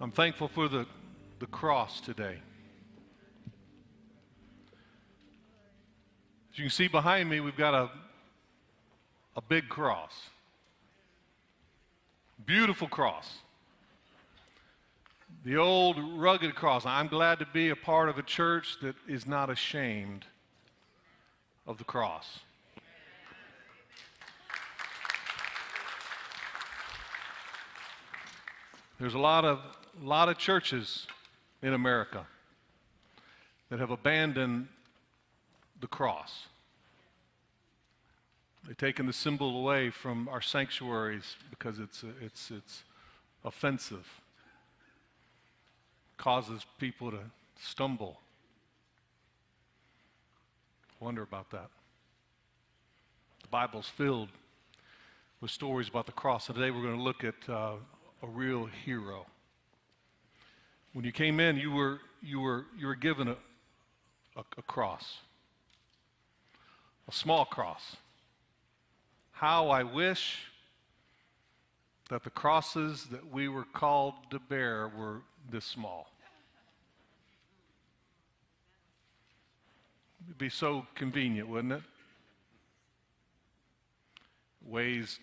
I'm thankful for the, the cross today. As you can see behind me, we've got a, a big cross. Beautiful cross. The old rugged cross. I'm glad to be a part of a church that is not ashamed of the cross. There's a lot of, lot of churches in America that have abandoned the cross. They've taken the symbol away from our sanctuaries because it's, it's, it's offensive, causes people to stumble. Wonder about that. The Bible's filled with stories about the cross. And today we're going to look at uh, a real hero. When you came in, you were, you were, you were given a, a, a cross, a small cross. How I wish that the crosses that we were called to bear were this small. It'd be so convenient, wouldn't it? Weighs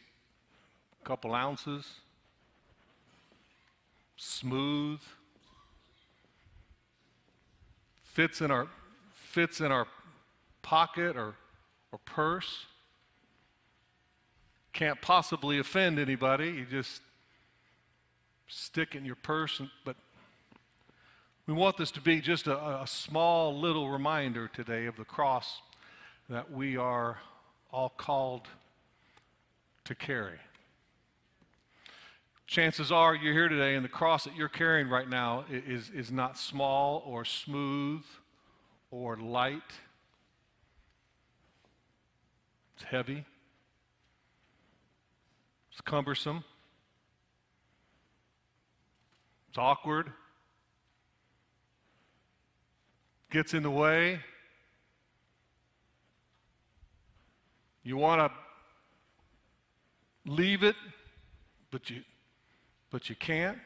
a couple ounces smooth, fits in our, fits in our pocket or, or purse. Can't possibly offend anybody. You just stick it in your purse. But we want this to be just a, a small little reminder today of the cross that we are all called to carry chances are you're here today and the cross that you're carrying right now is, is not small or smooth or light. It's heavy. It's cumbersome. It's awkward. Gets in the way. You want to leave it, but you but you can't.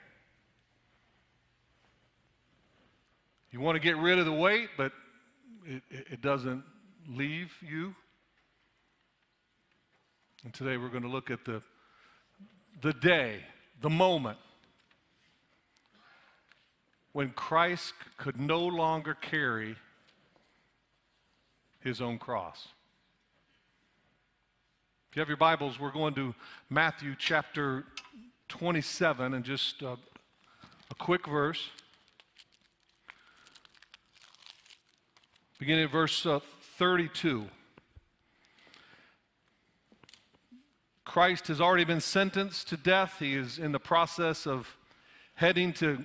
You want to get rid of the weight, but it, it doesn't leave you. And today we're going to look at the, the day, the moment when Christ could no longer carry his own cross. If you have your Bibles, we're going to Matthew chapter 27 and just uh, a quick verse. Beginning at verse uh, 32. Christ has already been sentenced to death. He is in the process of heading to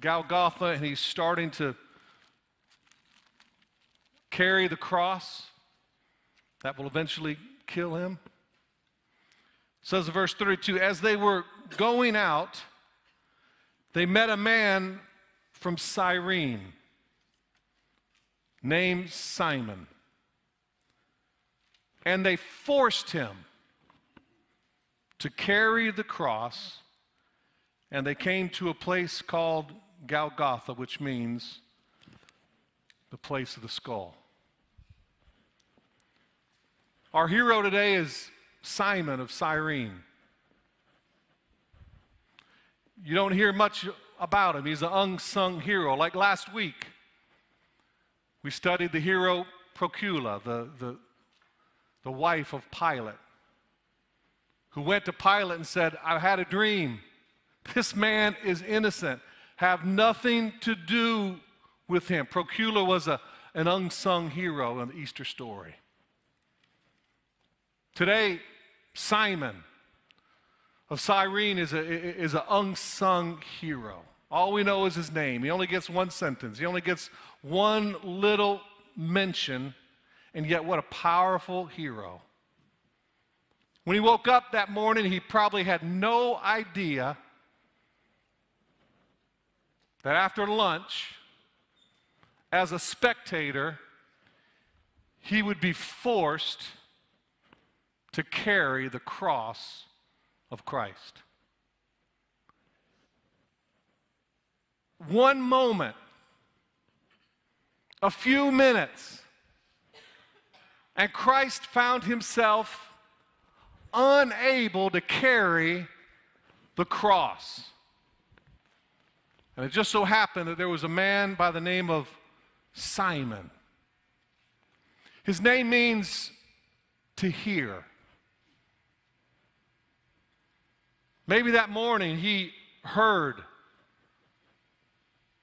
Golgotha and he's starting to carry the cross that will eventually kill him says in verse 32 as they were going out they met a man from cyrene named simon. And they forced him to carry the cross and they came to a place called golgotha which means the place of the skull. Our hero today is Simon of Cyrene. You don't hear much about him. He's an unsung hero. Like last week, we studied the hero Procula, the, the, the wife of Pilate, who went to Pilate and said, I had a dream. This man is innocent. Have nothing to do with him. Procula was a, an unsung hero in the Easter story. Today, Simon of Cyrene is, a, is an unsung hero. All we know is his name. He only gets one sentence, he only gets one little mention, and yet what a powerful hero. When he woke up that morning, he probably had no idea that after lunch, as a spectator, he would be forced to carry the cross of Christ. one moment, a few minutes, and Christ found himself unable to carry the cross. And it just so happened that there was a man by the name of Simon. His name means to hear. Maybe that morning he heard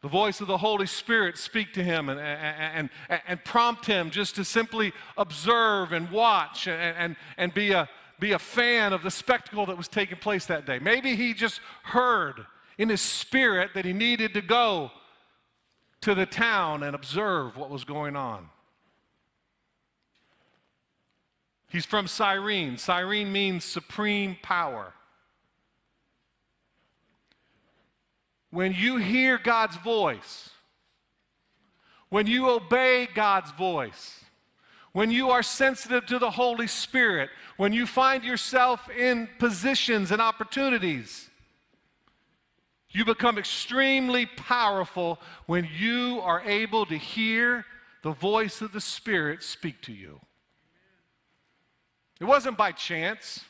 the voice of the Holy Spirit speak to him and, and, and, and prompt him just to simply observe and watch and, and, and be, a, be a fan of the spectacle that was taking place that day. Maybe he just heard in his spirit that he needed to go to the town and observe what was going on. He's from Cyrene. Cyrene means supreme power. When you hear God's voice, when you obey God's voice, when you are sensitive to the Holy Spirit, when you find yourself in positions and opportunities, you become extremely powerful when you are able to hear the voice of the Spirit speak to you. It wasn't by chance.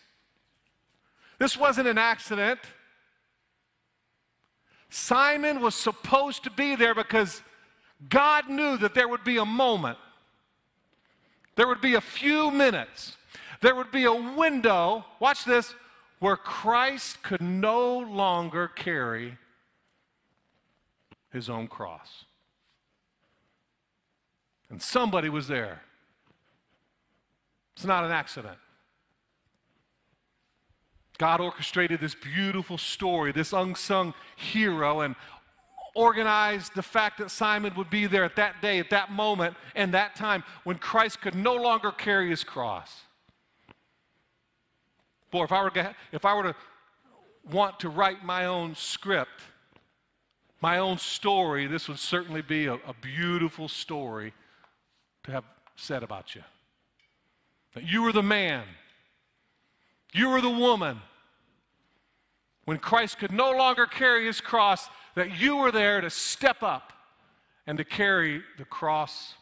This wasn't an accident. Simon was supposed to be there because God knew that there would be a moment, there would be a few minutes, there would be a window, watch this, where Christ could no longer carry his own cross. And somebody was there. It's not an accident. God orchestrated this beautiful story, this unsung hero, and organized the fact that Simon would be there at that day, at that moment, and that time when Christ could no longer carry his cross. Boy, if I were to, if I were to want to write my own script, my own story, this would certainly be a, a beautiful story to have said about you. That you were the man you were the woman. When Christ could no longer carry his cross, that you were there to step up and to carry the cross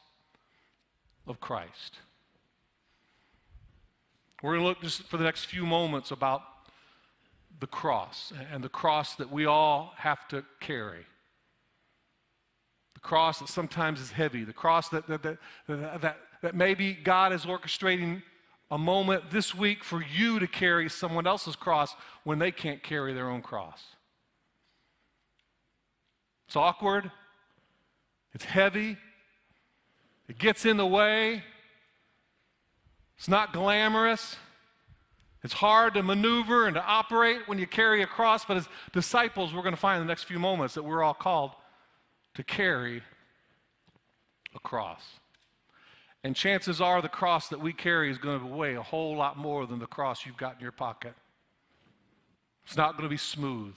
of Christ. We're going to look just for the next few moments about the cross and the cross that we all have to carry. The cross that sometimes is heavy, the cross that, that, that, that, that maybe God is orchestrating a moment this week for you to carry someone else's cross when they can't carry their own cross. It's awkward, it's heavy, it gets in the way, it's not glamorous. It's hard to maneuver and to operate when you carry a cross, but as disciples, we're going to find in the next few moments that we're all called to carry a cross. And chances are the cross that we carry is going to weigh a whole lot more than the cross you've got in your pocket. It's not going to be smooth.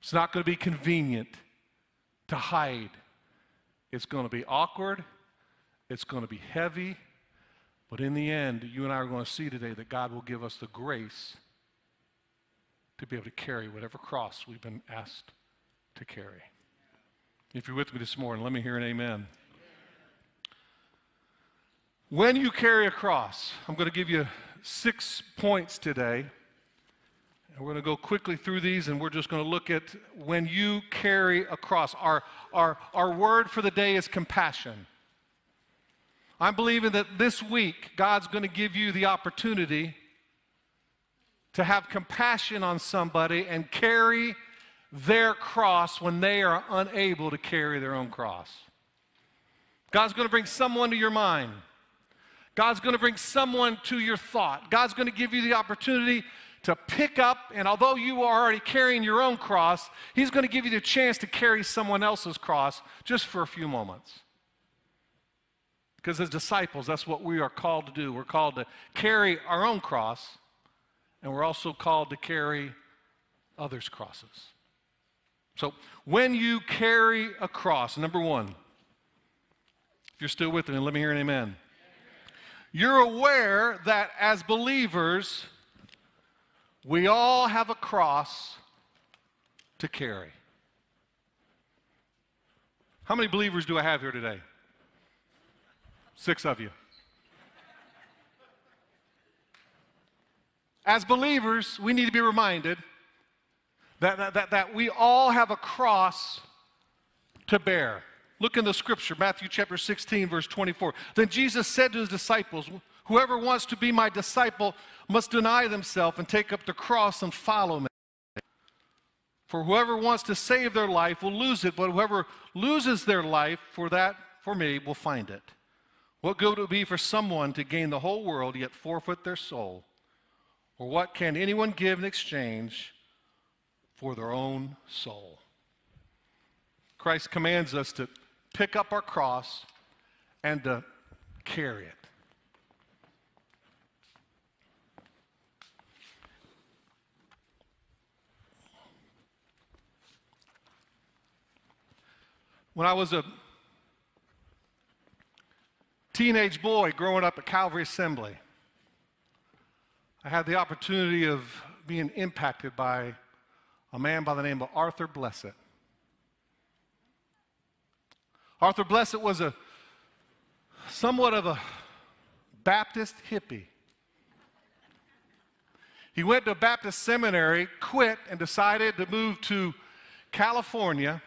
It's not going to be convenient to hide. It's going to be awkward. It's going to be heavy. But in the end, you and I are going to see today that God will give us the grace to be able to carry whatever cross we've been asked to carry. If you're with me this morning, let me hear an amen. When you carry a cross, I'm going to give you six points today. And we're going to go quickly through these, and we're just going to look at when you carry a cross. Our, our, our word for the day is compassion. I'm believing that this week, God's going to give you the opportunity to have compassion on somebody and carry their cross when they are unable to carry their own cross. God's going to bring someone to your mind God's going to bring someone to your thought. God's going to give you the opportunity to pick up, and although you are already carrying your own cross, He's going to give you the chance to carry someone else's cross just for a few moments. Because as disciples, that's what we are called to do. We're called to carry our own cross, and we're also called to carry others' crosses. So, when you carry a cross, number one, if you're still with me, let me hear an amen you're aware that as believers, we all have a cross to carry. How many believers do I have here today? Six of you. As believers, we need to be reminded that, that, that, we all have a cross to bear. Look in the scripture, Matthew chapter 16, verse 24. Then Jesus said to his disciples, Whoever wants to be my disciple must deny themselves and take up the cross and follow me. For whoever wants to save their life will lose it, but whoever loses their life for that, for me, will find it. What good would it be for someone to gain the whole world yet forfeit their soul? Or what can anyone give in exchange for their own soul? Christ commands us to pick up our cross and to carry it. When I was a teenage boy growing up at Calvary Assembly, I had the opportunity of being impacted by a man by the name of Arthur Blessitt. Arthur Blessitt was a somewhat of a Baptist hippie. He went to a Baptist seminary, quit, and decided to move to California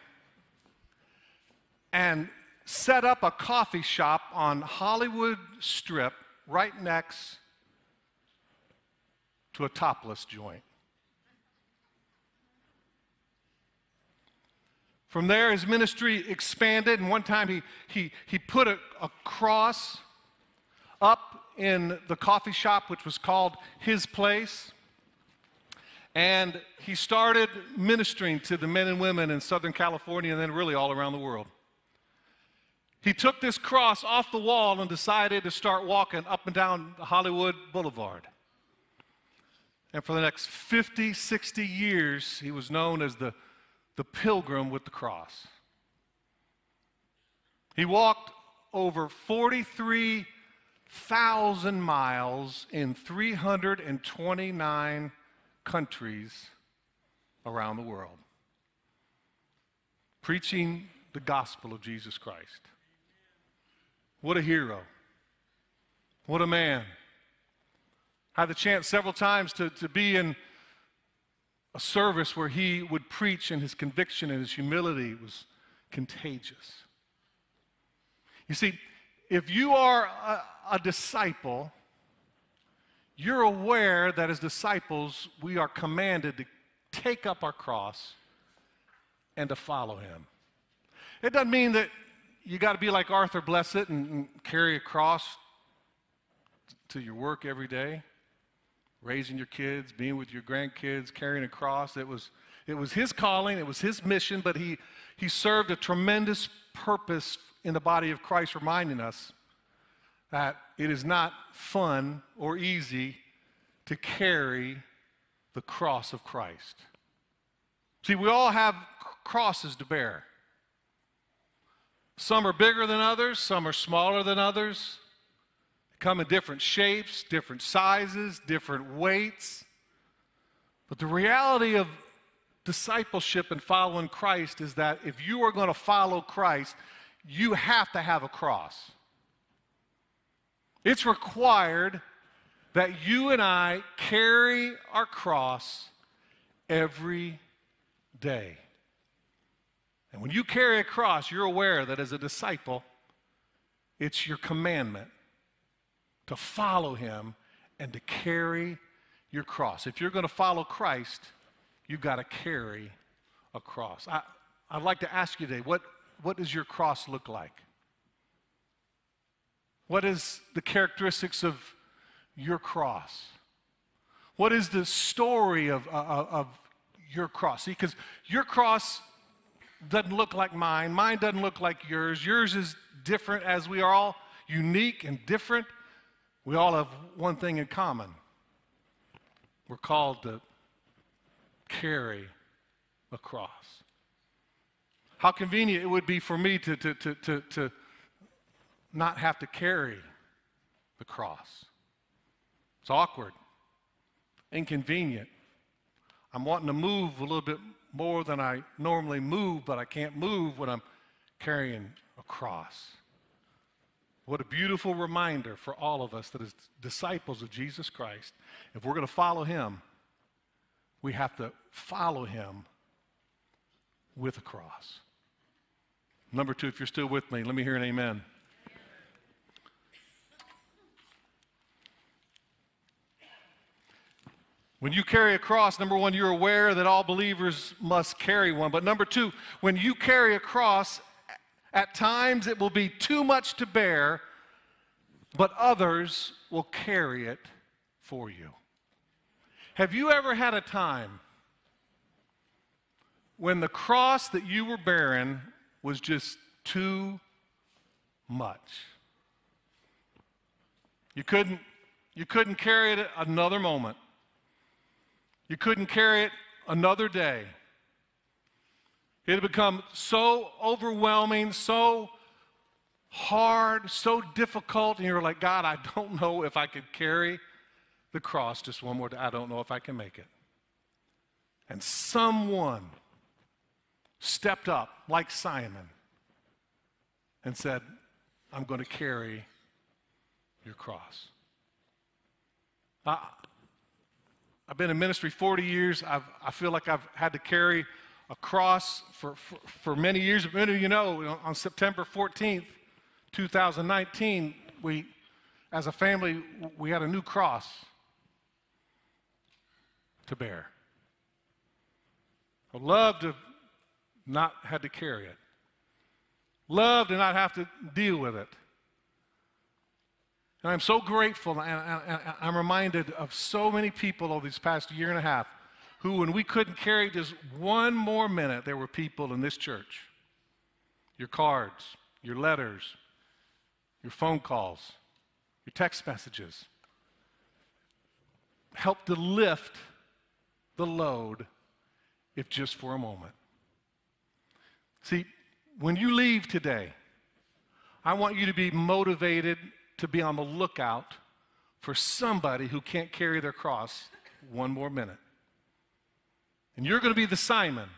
and set up a coffee shop on Hollywood Strip right next to a topless joint. From there, his ministry expanded, and one time he, he, he put a, a cross up in the coffee shop, which was called His Place. And he started ministering to the men and women in Southern California and then really all around the world. He took this cross off the wall and decided to start walking up and down Hollywood Boulevard. And for the next 50, 60 years, he was known as the, the pilgrim with the cross. He walked over 43,000 miles in 329 countries around the world, preaching the gospel of Jesus Christ. What a hero. What a man. I had the chance several times to, to be in a service where he would preach and his conviction and his humility was contagious. You see, if you are a, a disciple, you're aware that as disciples, we are commanded to take up our cross and to follow him. It doesn't mean that you got to be like Arthur Blessitt and, and carry a cross to your work every day, raising your kids, being with your grandkids, carrying a cross. It was, it was his calling, it was his mission, but he, he served a tremendous purpose in the body of Christ, reminding us that it is not fun or easy to carry the cross of Christ. See, we all have crosses to bear. Some are bigger than others, some are smaller than others. Come in different shapes, different sizes, different weights. But the reality of discipleship and following Christ is that if you are going to follow Christ, you have to have a cross. It's required that you and I carry our cross every day. And when you carry a cross, you're aware that as a disciple, it's your commandment to follow him and to carry your cross. If you're going to follow Christ, you've got to carry a cross. I, I'd like to ask you today what, what does your cross look like? What is the characteristics of your cross? What is the story of, of, of your cross? See, because your cross doesn't look like mine. Mine doesn't look like yours. Yours is different as we are all unique and different. We all have one thing in common. We're called to carry a cross. How convenient it would be for me to, to, to, to, to not have to carry the cross. It's awkward, inconvenient. I'm wanting to move a little bit more than I normally move, but I can't move when I'm carrying a cross. What a beautiful reminder for all of us that as disciples of Jesus Christ, if we're going to follow him, we have to follow him with a cross. Number two, if you're still with me, let me hear an amen. When you carry a cross, number one, you're aware that all believers must carry one. But number two, when you carry a cross, at times it will be too much to bear, but others will carry it for you. Have you ever had a time when the cross that you were bearing was just too much? You couldn't, you couldn't carry it another moment. You couldn't carry it another day. It had become so overwhelming, so hard, so difficult, and you're like, God, I don't know if I could carry the cross just one more day. I don't know if I can make it. And someone stepped up, like Simon, and said, I'm going to carry your cross. I, I've been in ministry 40 years. I've, I feel like I've had to carry a cross for, for, for many years. Many of you know, on September 14th, 2019, we, as a family, we had a new cross to bear. I'd love to not had to carry it. Love to not have to deal with it. And I'm so grateful, and, I'm reminded of so many people over these past year and a half who, when we couldn't carry just one more minute, there were people in this church. Your cards, your letters, your phone calls, your text messages helped to lift the load, if just for a moment. See, when you leave today, I want you to be motivated to be on the lookout for somebody who can't carry their cross one more minute. And you're going to be the Simon.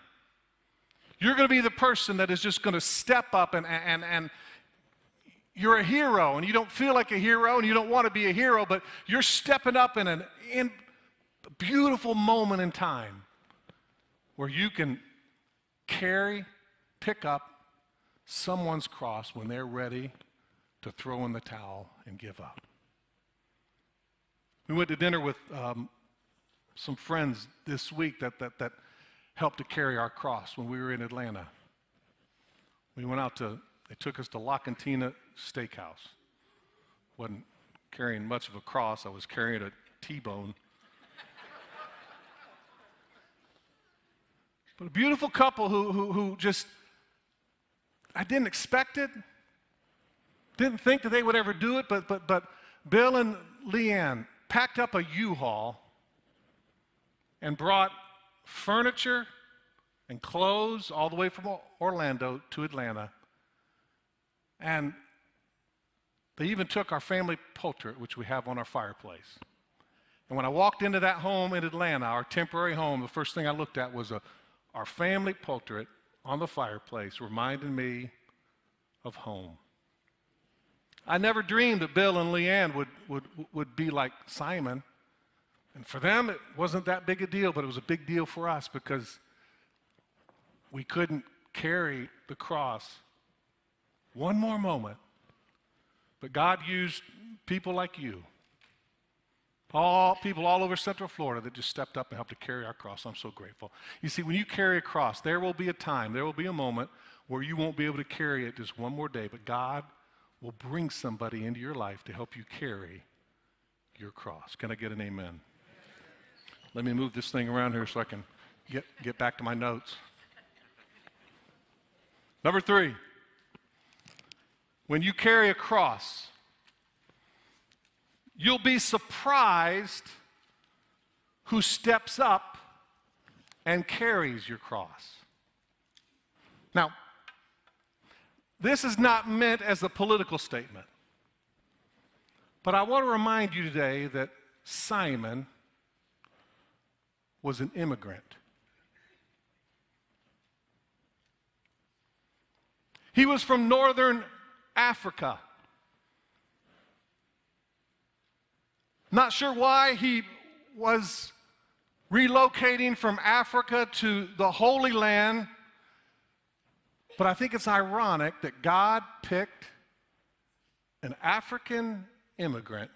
You're going to be the person that is just going to step up and, and, and you're a hero and you don't feel like a hero and you don't want to be a hero, but you're stepping up in, an, in a beautiful moment in time where you can carry, pick up someone's cross when they're ready to throw in the towel and give up. We went to dinner with um, some friends this week that, that, that helped to carry our cross when we were in Atlanta. We went out to, they took us to La Cantina Steakhouse. Wasn't carrying much of a cross, I was carrying a T-bone. but a beautiful couple who, who, who just, I didn't expect it. Didn't think that they would ever do it, but, but, but Bill and Leanne packed up a U-Haul and brought furniture and clothes all the way from Orlando to Atlanta. And they even took our family portrait, which we have on our fireplace. And when I walked into that home in Atlanta, our temporary home, the first thing I looked at was a, our family portrait on the fireplace, reminding me of home. I never dreamed that Bill and Leanne would, would, would be like Simon. And for them, it wasn't that big a deal, but it was a big deal for us because we couldn't carry the cross one more moment. But God used people like you, all people all over Central Florida that just stepped up and helped to carry our cross. I'm so grateful. You see, when you carry a cross, there will be a time, there will be a moment where you won't be able to carry it just one more day, but God will bring somebody into your life to help you carry your cross. Can I get an amen? Let me move this thing around here so I can get, get back to my notes. Number three, when you carry a cross, you'll be surprised who steps up and carries your cross. Now, this is not meant as a political statement. But I want to remind you today that Simon was an immigrant. He was from northern Africa. Not sure why he was relocating from Africa to the Holy Land, but I think it's ironic that God picked an African immigrant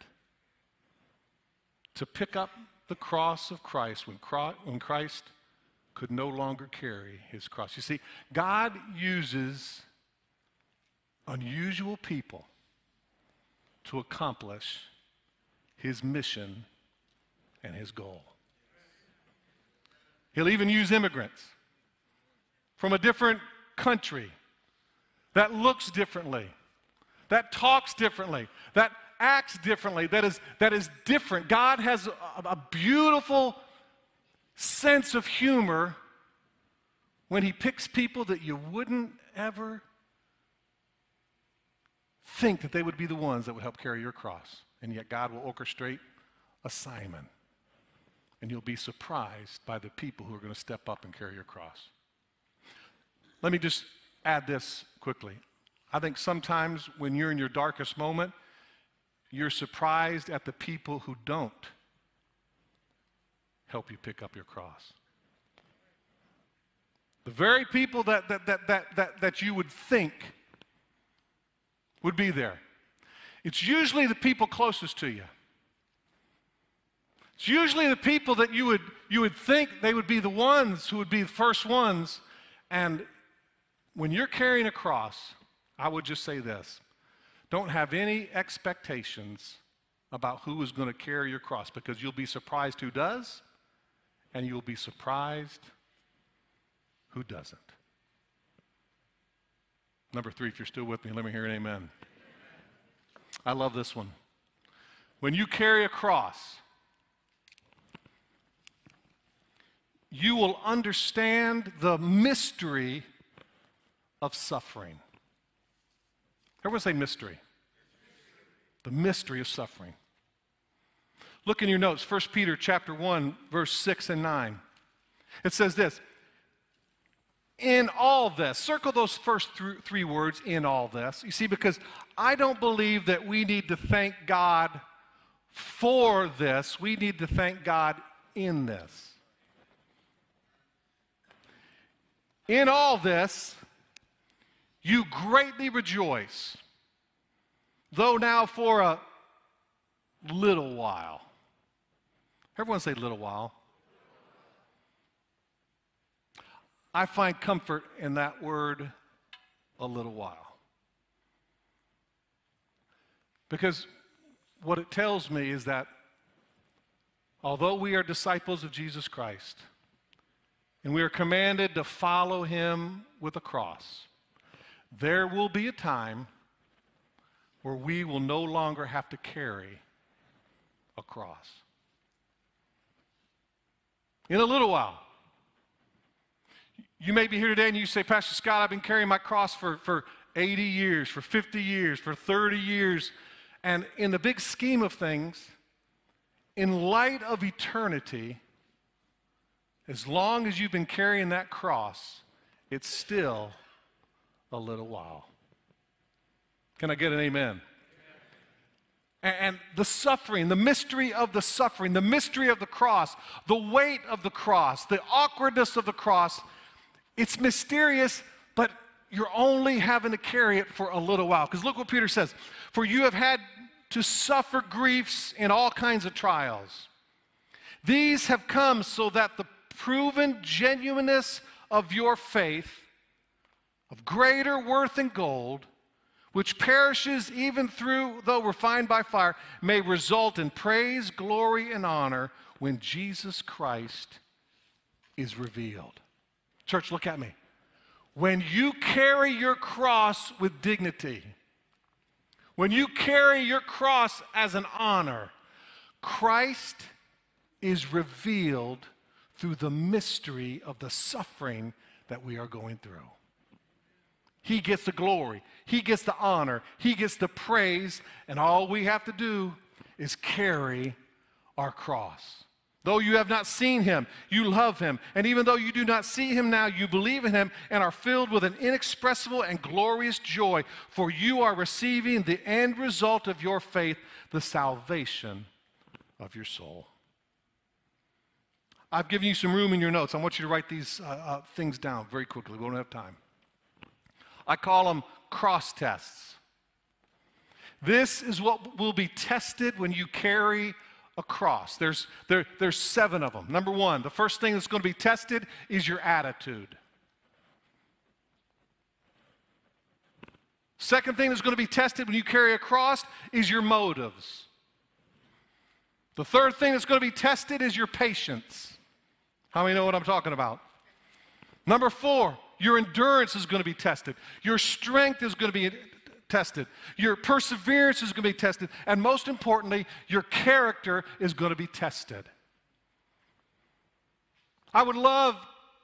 to pick up the cross of Christ when Christ could no longer carry his cross. You see, God uses unusual people to accomplish his mission and his goal. He'll even use immigrants from a different country that looks differently, that talks differently, that acts differently, that is, that is different. God has a, a beautiful sense of humor when He picks people that you wouldn't ever think that they would be the ones that would help carry your cross. And yet God will orchestrate a Simon. And you'll be surprised by the people who are going to step up and carry your cross. Let me just add this quickly. I think sometimes when you're in your darkest moment, you're surprised at the people who don't help you pick up your cross. The very people that, that, that, that, that, that you would think would be there. It's usually the people closest to you. It's usually the people that you would, you would think they would be the ones who would be the first ones. And when you're carrying a cross, I would just say this don't have any expectations about who is going to carry your cross because you'll be surprised who does, and you'll be surprised who doesn't. Number three, if you're still with me, let me hear an amen. I love this one. When you carry a cross, you will understand the mystery of suffering. Everyone say mystery. The mystery of suffering. Look in your notes, 1 Peter chapter 1, verse 6 and 9. It says this. In all this, circle those first th- three words, in all this. You see, because I don't believe that we need to thank God for this, we need to thank God in this. In all this, you greatly rejoice, though now for a little while. Everyone say little while. I find comfort in that word, a little while. Because what it tells me is that although we are disciples of Jesus Christ, and we are commanded to follow him with a cross, there will be a time where we will no longer have to carry a cross. In a little while. You may be here today and you say, Pastor Scott, I've been carrying my cross for, for 80 years, for 50 years, for 30 years. And in the big scheme of things, in light of eternity, as long as you've been carrying that cross, it's still a little while. Can I get an amen? And the suffering, the mystery of the suffering, the mystery of the cross, the weight of the cross, the awkwardness of the cross, it's mysterious, but you're only having to carry it for a little while. Because look what Peter says For you have had to suffer griefs in all kinds of trials. These have come so that the proven genuineness of your faith, of greater worth than gold, which perishes even through, though refined by fire, may result in praise, glory, and honor when Jesus Christ is revealed. Church, look at me. When you carry your cross with dignity, when you carry your cross as an honor, Christ is revealed through the mystery of the suffering that we are going through. He gets the glory, He gets the honor, He gets the praise, and all we have to do is carry our cross. Though you have not seen him, you love him. And even though you do not see him now, you believe in him and are filled with an inexpressible and glorious joy, for you are receiving the end result of your faith, the salvation of your soul. I've given you some room in your notes. I want you to write these uh, uh, things down very quickly. We don't have time. I call them cross tests. This is what will be tested when you carry a cross. There's, there, there's seven of them. Number one, the first thing that's going to be tested is your attitude. Second thing that's going to be tested when you carry a cross is your motives. The third thing that's going to be tested is your patience. How many know what I'm talking about? Number four, your endurance is going to be tested. Your strength is going to be tested. Your perseverance is going to be tested. And most importantly, your character is going to be tested. I would love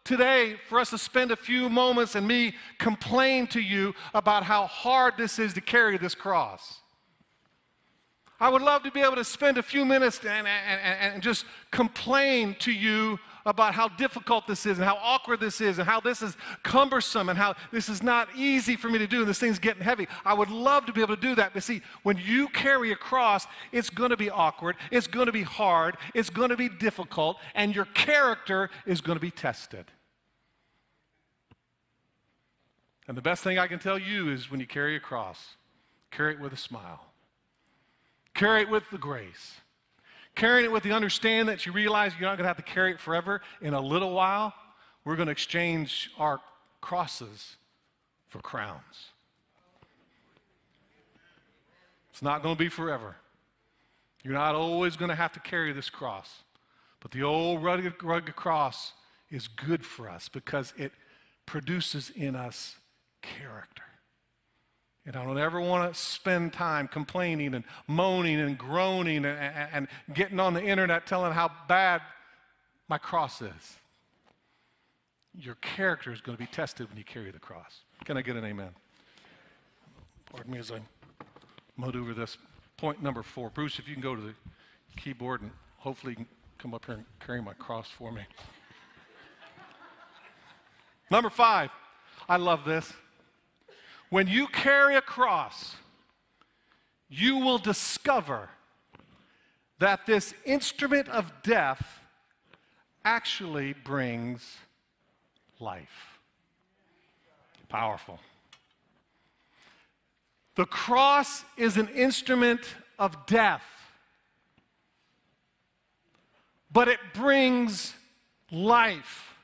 today for us to spend a few moments and me complain to you about how hard this is to carry this cross. I would love to be able to spend a few minutes and, and, and just complain to you about how difficult this is and how awkward this is and how this is cumbersome and how this is not easy for me to do and this thing's getting heavy. I would love to be able to do that. But see, when you carry a cross, it's going to be awkward, it's going to be hard, it's going to be difficult, and your character is going to be tested. And the best thing I can tell you is when you carry a cross, carry it with a smile. Carry it with the grace. Carrying it with the understanding that you realize you're not going to have to carry it forever. In a little while, we're going to exchange our crosses for crowns. It's not going to be forever. You're not always going to have to carry this cross. But the old rugged, rugged cross is good for us because it produces in us character. And I don't ever want to spend time complaining and moaning and groaning and, and, and, getting on the internet telling how bad my cross is. Your character is going to be tested when you carry the cross. Can I get an amen? Pardon me as I mud over this. Point number four. Bruce, if you can go to the keyboard and hopefully come up here and carry my cross for me. number five. I love this. When you carry a cross, you will discover that this instrument of death actually brings life. Powerful. The cross is an instrument of death, but it brings life.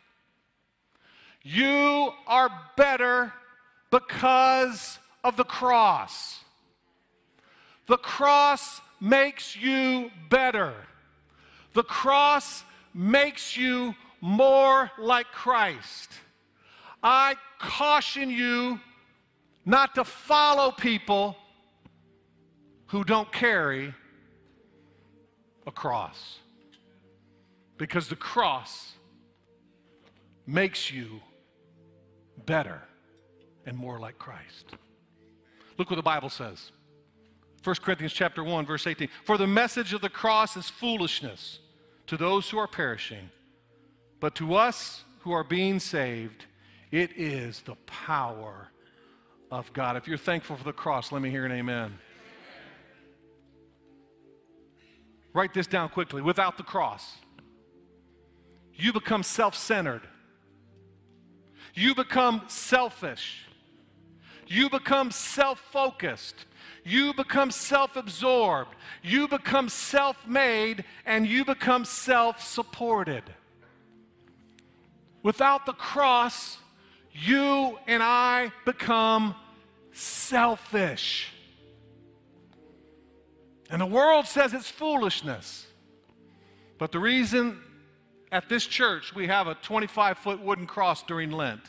You are better because of the cross. The cross makes you better. The cross makes you more like Christ. I caution you not to follow people who don't carry a cross. Because the cross makes you better and more like Christ. Look what the Bible says. 1 Corinthians chapter 1 verse 18. For the message of the cross is foolishness to those who are perishing, but to us who are being saved, it is the power of God. If you're thankful for the cross, let me hear an amen. amen. Write this down quickly. Without the cross, you become self centered, you become selfish, you become self focused. You become self absorbed. You become self made and you become self supported. Without the cross, you and I become selfish. And the world says it's foolishness. But the reason at this church we have a 25 foot wooden cross during Lent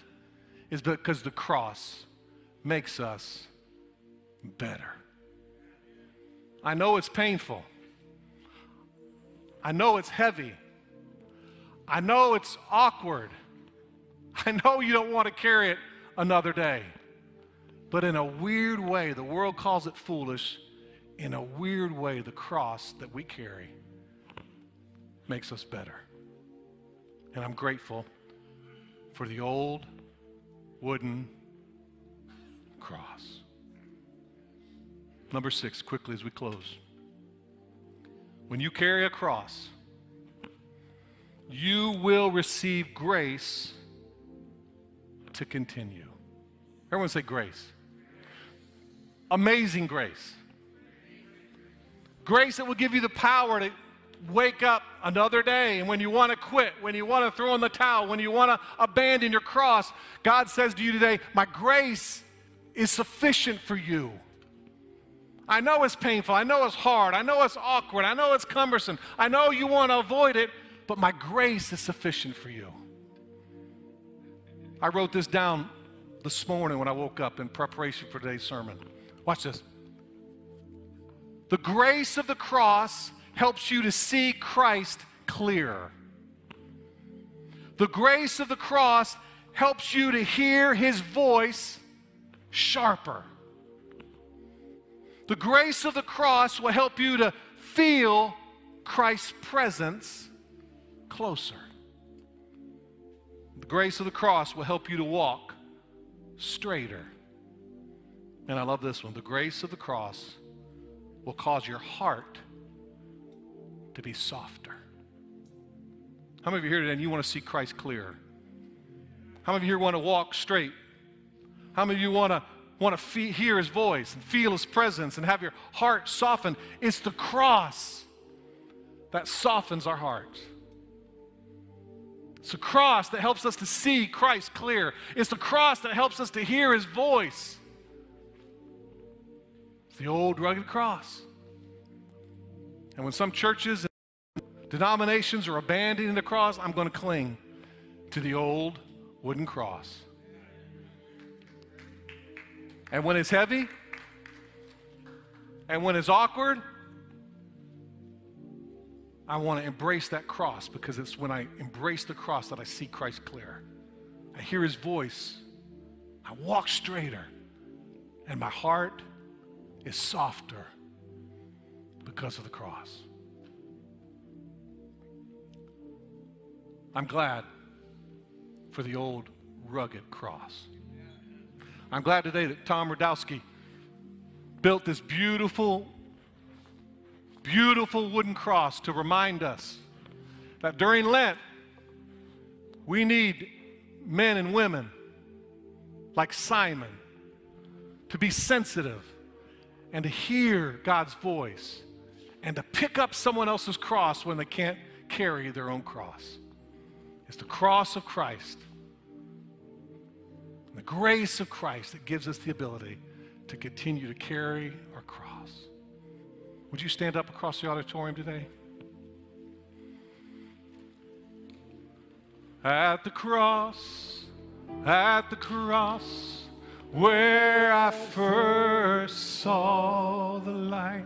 is because the cross makes us better. I know it's painful. I know it's heavy. I know it's awkward. I know you don't want to carry it another day. But in a weird way, the world calls it foolish. In a weird way, the cross that we carry makes us better. And I'm grateful for the old wooden cross. Number six, quickly as we close. When you carry a cross, you will receive grace to continue. Everyone say grace. Amazing grace. Grace that will give you the power to wake up another day and when you want to quit, when you want to throw in the towel, when you want to abandon your cross, God says to you today, My grace is sufficient for you. I know it's painful. I know it's hard. I know it's awkward. I know it's cumbersome. I know you want to avoid it, but my grace is sufficient for you. I wrote this down this morning when I woke up in preparation for today's sermon. Watch this. The grace of the cross helps you to see Christ clear. The grace of the cross helps you to hear his voice sharper. The grace of the cross will help you to feel Christ's presence closer. The grace of the cross will help you to walk straighter. And I love this one. The grace of the cross will cause your heart to be softer. How many of you here today and you want to see Christ clearer? How many of you here want to walk straight? How many of you want to want to fee- hear his voice and feel his presence and have your heart softened? It's the cross that softens our hearts. It's the cross that helps us to see Christ clear. It's the cross that helps us to hear his voice. It's the old rugged cross. And when some churches and denominations are abandoning the cross, I'm going to cling to the old wooden cross. And when it's heavy, and when it's awkward, I want to embrace that cross because it's when I embrace the cross that I see Christ clear. I hear his voice. I walk straighter. And my heart is softer because of the cross. I'm glad for the old rugged cross. I'm glad today that Tom Radowski built this beautiful, beautiful wooden cross to remind us that during Lent, we need men and women like Simon to be sensitive and to hear God's voice and to pick up someone else's cross when they can't carry their own cross. It's the cross of Christ, the grace of Christ that gives us the ability to continue to carry our cross. Would you stand up across the auditorium today? At the cross, at the cross, where I first saw the light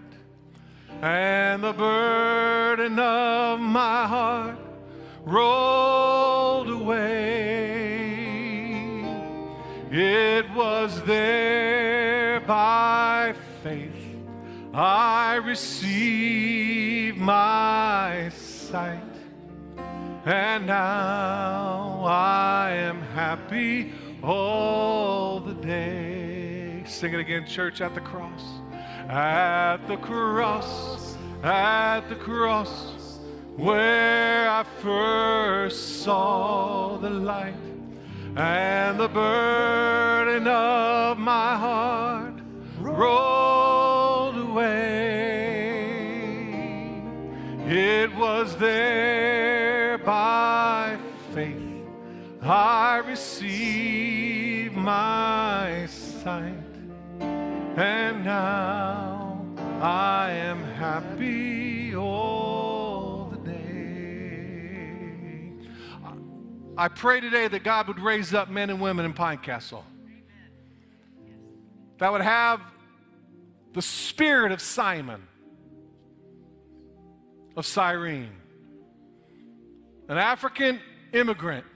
and the burden of my heart rolled away. It was there by faith I received my sight, and now I am happy all the day. Sing it again, church, at the cross. At the cross, at the cross, where I first saw the light and the burden of my heart rolled away. It was there by faith I received my sight, and now I am happy I pray today that God would raise up men and women in Pine Castle that would have the spirit of Simon, of Cyrene, an African immigrant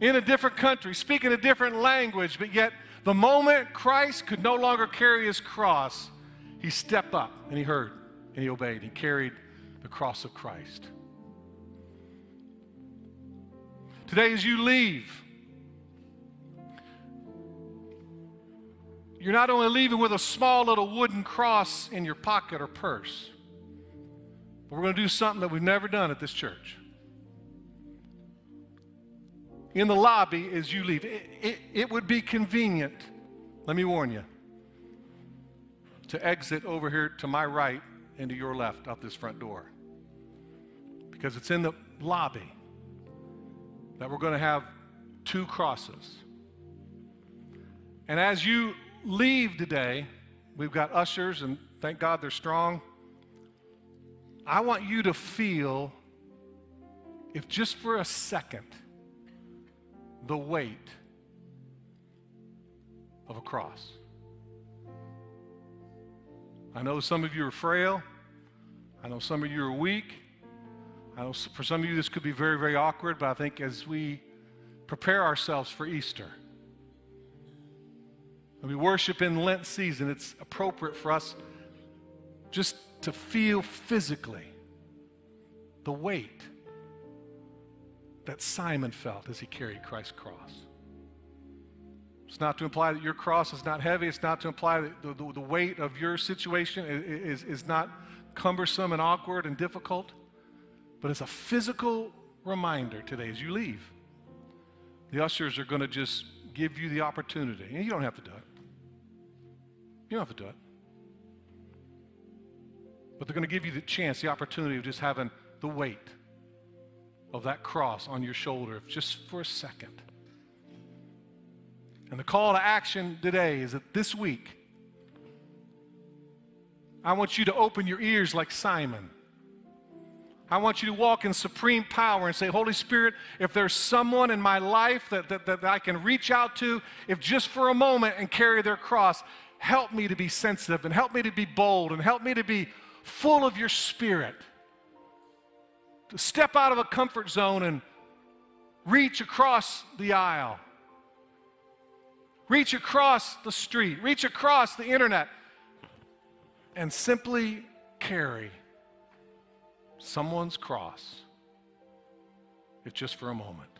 in a different country, speaking a different language, but yet the moment Christ could no longer carry his cross, he stepped up and he heard and he obeyed. He carried the cross of Christ. Today, as you leave, you're not only leaving with a small little wooden cross in your pocket or purse, but we're going to do something that we've never done at this church. In the lobby, as you leave, it, it, it would be convenient, let me warn you, to exit over here to my right and to your left out this front door. Because it's in the lobby that we're going to have two crosses. And as you leave today, we've got ushers, and thank God they're strong. I want you to feel, if just for a second, the weight of a cross. I know some of you are frail. I know some of you are weak. Know for some of you this could be very, very awkward, but I think as we prepare ourselves for Easter, and we worship in Lent season, it's appropriate for us just to feel physically the weight that Simon felt as he carried Christ's cross. It's not to imply that your cross is not heavy. It's not to imply that the, the, the weight of your situation is, is, is not cumbersome and awkward and difficult. But it's a physical reminder today as you leave. The ushers are going to just give you the opportunity. And you don't have to do it. You don't have to do it. But they're going to give you the chance, the opportunity of just having the weight of that cross on your shoulder just for a second. And the call to action today is that this week, I want you to open your ears like Simon I want you to walk in supreme power and say, Holy Spirit, if there's someone in my life that, that, that I can reach out to, if just for a moment and carry their cross, help me to be sensitive and help me to be bold and help me to be full of your spirit. To step out of a comfort zone and reach across the aisle, reach across the street, reach across the internet, and simply carry someone's cross, if just for a moment.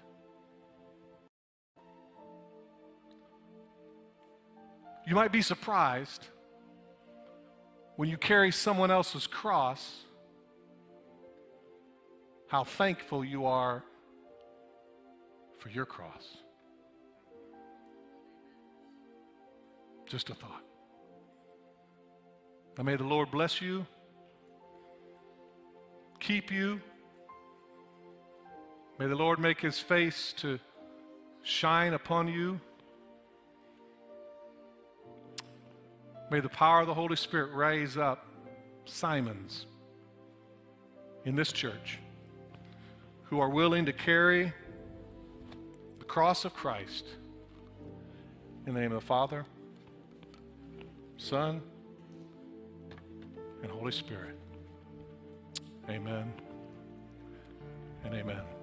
You might be surprised when you carry someone else's cross how thankful you are for your cross. Just a thought. Now, may the Lord bless you keep you. May the Lord make his face to shine upon you. May the power of the Holy Spirit raise up Simons in this church who are willing to carry the cross of Christ in the name of the Father, Son, and Holy Spirit. Amen and amen.